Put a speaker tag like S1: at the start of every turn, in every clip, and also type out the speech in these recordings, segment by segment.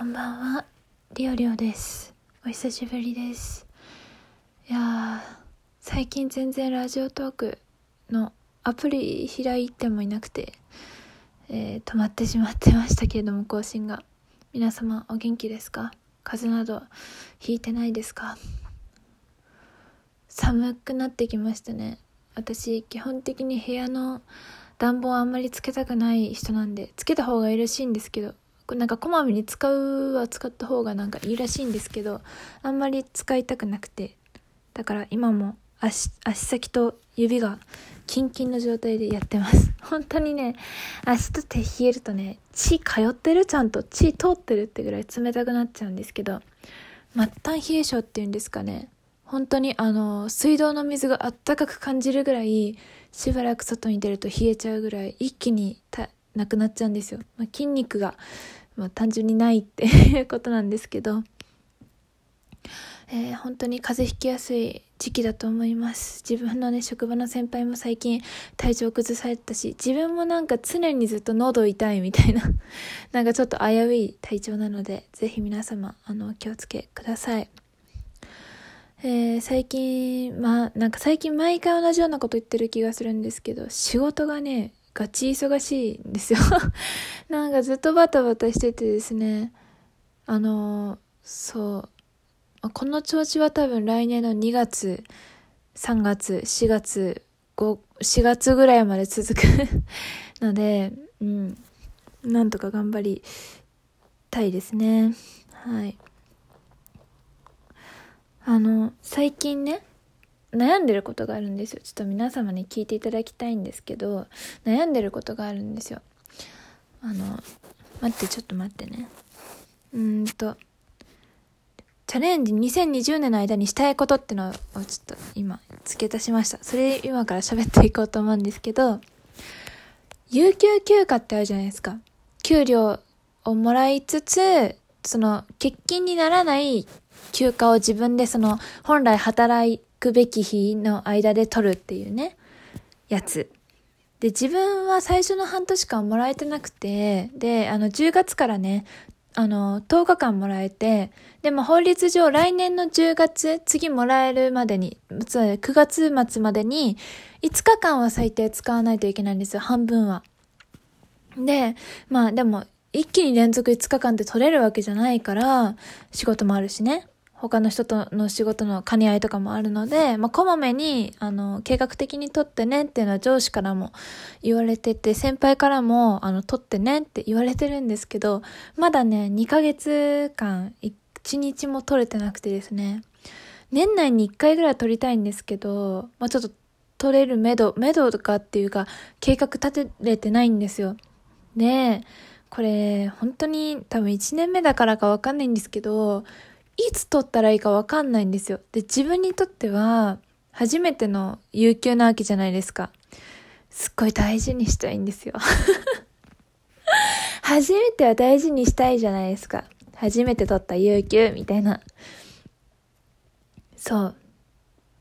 S1: こんばんは、りおりおです。お久しぶりです。いや、最近全然ラジオトークのアプリ開いてもいなくて、えー止まってしまってましたけれども、更新が。皆様お元気ですか？風邪などひいてないですか？寒くなってきましたね。私、基本的に部屋の暖房あんまりつけたくない人なんで、つけた方がいいらしいんですけど、なんかこまめに使うは使った方がなんかいいらしいんですけど、あんまり使いたくなくて。だから今も足、足先と指がキンキンの状態でやってます。本当にね、足と手冷えるとね、血通ってるちゃんと血通ってるってぐらい冷たくなっちゃうんですけど、末端冷え性っていうんですかね。本当にあの、水道の水があったかく感じるぐらい、しばらく外に出ると冷えちゃうぐらい、一気にたなくなっちゃうんですよ。まあ、筋肉が、まあ、単純にないって いうことなんですけど、えー本当に風邪ひきやすい時期だと思います。自分のね、職場の先輩も最近体調崩されたし、自分もなんか常にずっと喉痛いみたいな、なんかちょっと危うい体調なので、ぜひ皆様、あの、お気をつけください。えー最近、まあ、なんか最近毎回同じようなこと言ってる気がするんですけど、仕事がね、ガチ忙しいんですよ。なんかずっとバタバタしててですね、あのそう、この調子は多分来年の2月、3月、4月、5 4月ぐらいまで続く ので、うん、なんとか頑張りたいですね。はい。あの、最近ね、悩んでることがあるんですよ。ちょっと皆様に聞いていただきたいんですけど、悩んでることがあるんですよ。あの、待って、ちょっと待ってね。うーんと、チャレンジ2020年の間にしたいことってのをちょっと今付け足しました。それ今から喋っていこうと思うんですけど、有給休暇ってあるじゃないですか。給料をもらいつつ、その欠勤にならない休暇を自分でその本来働いくべき日の間で取るっていうね、やつ。で、自分は最初の半年間もらえてなくて、で、あの、10月からね、あの、10日間もらえて、でも法律上来年の10月、次もらえるまでに、つまり9月末までに、5日間は最低使わないといけないんですよ、半分は。で、まあでも、一気に連続5日間って取れるわけじゃないから、仕事もあるしね。他の人との仕事の兼ね合いとかもあるので、まあ、こまめに、あの、計画的に取ってねっていうのは上司からも言われてて、先輩からも、あの、取ってねって言われてるんですけど、まだね、2ヶ月間、1日も取れてなくてですね、年内に1回ぐらい取りたいんですけど、まあ、ちょっと取れる目処、目処とかっていうか、計画立てれてないんですよ。で、これ、本当に多分1年目だからかわかんないんですけど、いつ取ったらいいかわかんないんですよ。で、自分にとっては、初めての有給なわけじゃないですか。すっごい大事にしたいんですよ。初めては大事にしたいじゃないですか。初めて取った有給みたいな。そう。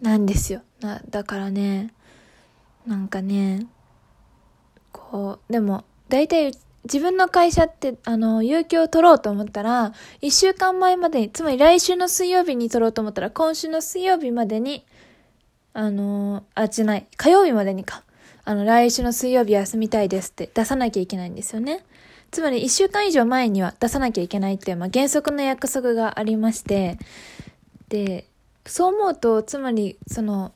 S1: なんですよ。な、だからね、なんかね、こう、でも、大体自分の会社って、あの、有給を取ろうと思ったら、一週間前までに、つまり来週の水曜日に取ろうと思ったら、今週の水曜日までに、あの、あ、じゃない、火曜日までにか。あの、来週の水曜日休みたいですって出さなきゃいけないんですよね。つまり一週間以上前には出さなきゃいけないっていう、まあ、原則の約束がありまして、で、そう思うと、つまり、その、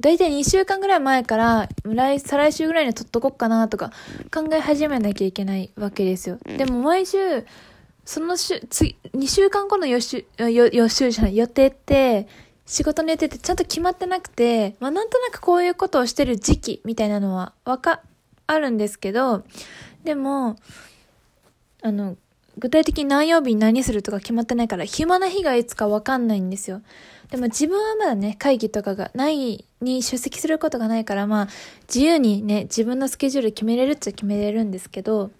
S1: だいたい2週間ぐらい前から、来、再来週ぐらいに取っとこっかなとか考え始めなきゃいけないわけですよ。でも毎週、その週、次、2週間後の予習、よ予習じゃない、予定って、仕事の予定ってちゃんと決まってなくて、まあなんとなくこういうことをしてる時期みたいなのは、わか、あるんですけど、でも、あの、具体的に何曜日に何するとか決まってないから、暇な日がいつかわかんないんですよ。でも自分はまだね、会議とかがない、に出席することがないから、まあ、自由にね、自分のスケジュール決めれるっちゃ決めれるんですけど、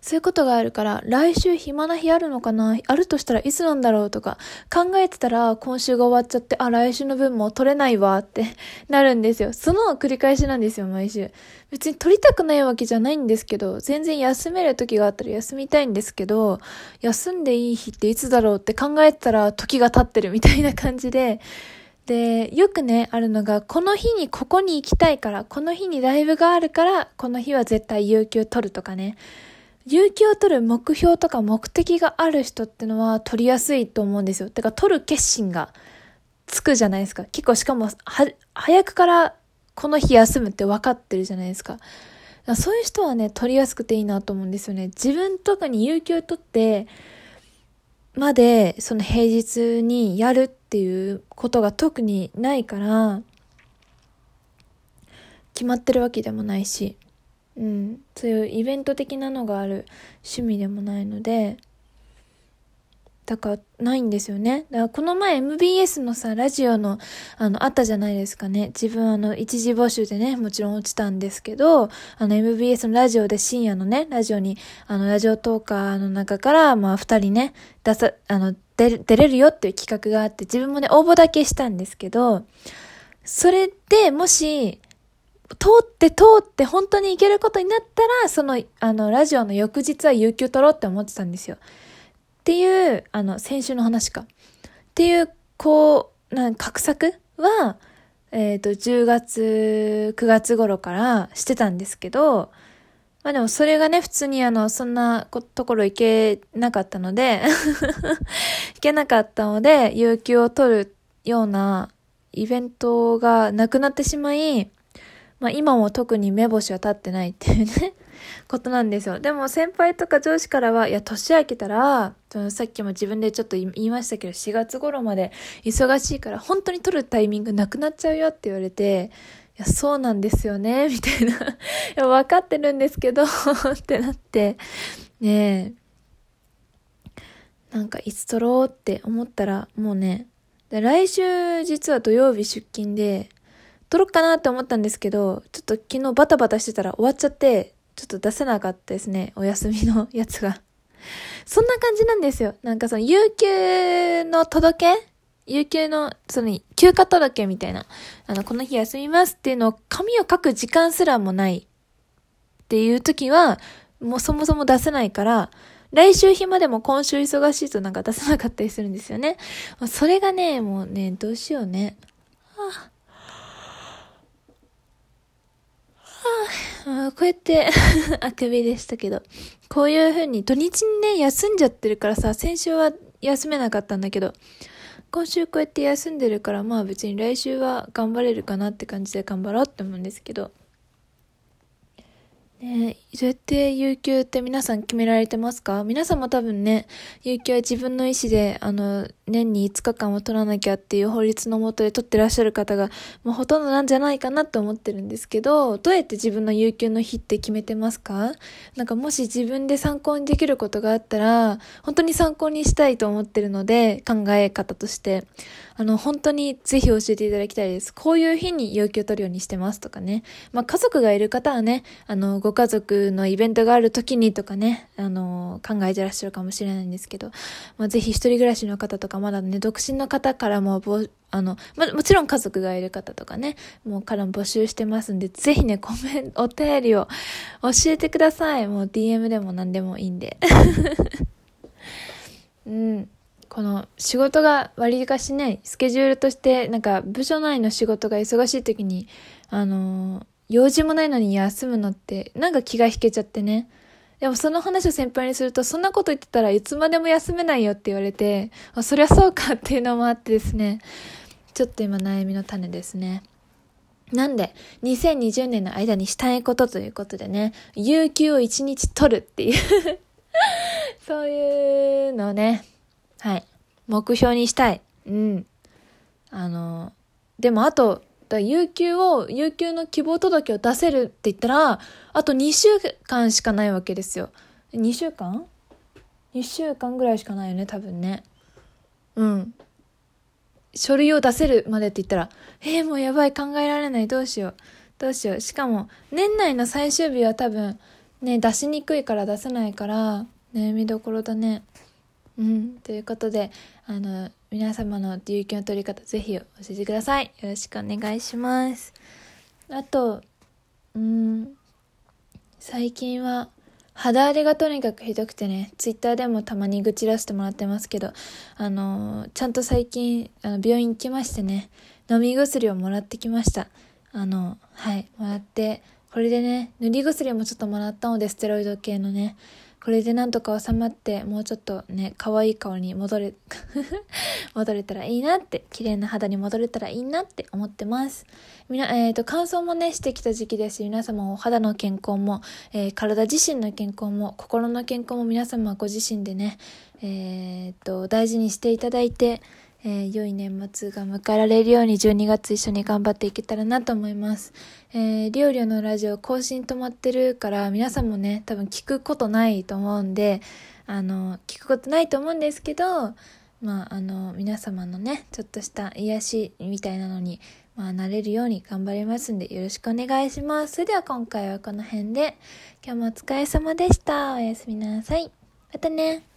S1: そういうことがあるから、来週暇な日あるのかな？あるとしたらいつなんだろうとか、考えてたら今週が終わっちゃって、あ、来週の分も取れないわってなるんですよ。その繰り返しなんですよ、毎週。別に取りたくないわけじゃないんですけど、全然休める時があったら休みたいんですけど、休んでいい日っていつだろうって考えてたら時が経ってるみたいな感じで、で、よくね、あるのが、この日にここに行きたいから、この日にライブがあるから、この日は絶対有給取るとかね。有給を取る目標とか目的がある人ってのは取りやすいと思うんですよ。てか、取る決心がつくじゃないですか。結構しかも、は、早くからこの日休むって分かってるじゃないですか。かそういう人はね、取りやすくていいなと思うんですよね。自分とかに有給を取って、まで、その平日にやるっていうことが特にないから、決まってるわけでもないし、うん、そういうイベント的なのがある趣味でもないので、だからないんですよね。だからこの前 MBS のさ、ラジオの、あの、あったじゃないですかね。自分あの、一時募集でね、もちろん落ちたんですけど、あの MBS のラジオで深夜のね、ラジオに、あの、ラジオトーカーの中から、まあ、二人ね、出さ、あの、出出れるよっていう企画があって、自分もね、応募だけしたんですけど、それでもし、通って通って本当に行けることになったら、その、あの、ラジオの翌日は有給取ろうって思ってたんですよ。っていう、あの、先週の話か。っていう、こう、なん、画策は、えっ、ー、と、10月、9月頃からしてたんですけど、まあでもそれがね、普通にあの、そんなところ行けなかったので 行けなかったので、有給を取るようなイベントがなくなってしまい、まあ今も特に目星は立ってないっていうね ことなんですよ。でも先輩とか上司からは、いや、年明けたら、そのさっきも自分でちょっと言いましたけど、4月頃まで忙しいから、本当に取るタイミングなくなっちゃうよって言われて、いや、そうなんですよね、みたいな。いや、分かってるんですけど ってなって、ねえ、なんかいつ取ろうって思ったら、もうね、来週実は土曜日出勤で、撮ろっかなって思ったんですけど、ちょっと昨日バタバタしてたら終わっちゃって、ちょっと出せなかったですね。お休みのやつが。そんな感じなんですよ。なんかその、有給の届け？有給の、その、休暇届みたいな。あの、この日休みますっていうのを、紙を書く時間すらもないっていう時は、もうそもそも出せないから、来週暇でも今週忙しいとなんか出せなかったりするんですよね。それがね、もうね、どうしようね。はああこうやって あくびでしたけど、こういう風に土日にね、休んじゃってるからさ、先週は休めなかったんだけど、今週こうやって休んでるから、まあ別に来週は頑張れるかなって感じで頑張ろうって思うんですけど、ねそうやって有給って皆さん決められてますか？皆さんも多分ね、有給は自分の意思で、あの、年に5日間は取らなきゃっていう法律のもとで取ってらっしゃる方が、もうほとんどなんじゃないかなと思ってるんですけど、どうやって自分の有給の日って決めてますか？なんかもし自分で参考にできることがあったら、本当に参考にしたいと思ってるので、考え方として。あの、本当にぜひ教えていただきたいです。こういう日に有給取るようにしてますとかね。まあ、家族がいる方はね、あの、ご家族のイベントがある時にとかね、あの、考えてらっしゃるかもしれないんですけど、まあ、ぜひ一人暮らしの方とか、まだね、独身の方からも、あの、ま、もちろん家族がいる方とかね、もうからも募集してますんで、ぜひね、コメント、お便りを教えてください。もう DM でも何でもいいんで。うん。この仕事が割りかしね、スケジュールとして、なんか部署内の仕事が忙しい時に、あのー、用事もないのに休むのって、なんか気が引けちゃってね。でもその話を先輩にすると、そんなこと言ってたらいつまでも休めないよって言われて、あそりゃそうかっていうのもあってですね、ちょっと今悩みの種ですね。なんで、2020年の間にしたいことということでね、有給を1日取るっていうそういうのをね、はい。目標にしたい。うん。あの、でもあと、だ有給を、有給の希望届を出せるって言ったら、あと2週間しかないわけですよ。2週間 ?2 週間ぐらいしかないよね、多分ね。うん。書類を出せるまでって言ったら、えー、もうやばい、考えられない、どうしよう。どうしよう。しかも、年内の最終日は多分、ね、出しにくいから出せないから、悩みどころだね。うん。ということで、あの、皆様の有給の取り方、ぜひ教えてください。よろしくお願いします。あと、うん、最近は、肌荒れがとにかくひどくてね、ツイッターでもたまに愚痴らせてもらってますけど、あのちゃんと最近、あの、病院行きましてね、飲み薬をもらってきました。あの、はい、もらって、これでね、塗り薬もちょっともらったので、ステロイド系のね、これでなんとか収まって、もうちょっとね、可愛い顔に戻れ、戻れたらいいなって、綺麗な肌に戻れたらいいなって思ってます。みな、えっ、ー、と、乾燥もね、してきた時期です、皆様お肌の健康も、えー、体自身の健康も、心の健康も皆様ご自身でね、えっ、ー、と、大事にしていただいて、えー、良い年末が迎えられるように12月一緒に頑張っていけたらなと思います。えー、りょうりょのラジオ更新止まってるから皆さんもね、多分聞くことないと思うんで、あの、聞くことないと思うんですけど、まあ、あの、皆様のね、ちょっとした癒しみたいなのに、まあ、なれるように頑張りますんで、よろしくお願いします。それでは今回はこの辺で、今日もお疲れ様でした。おやすみなさい。またね。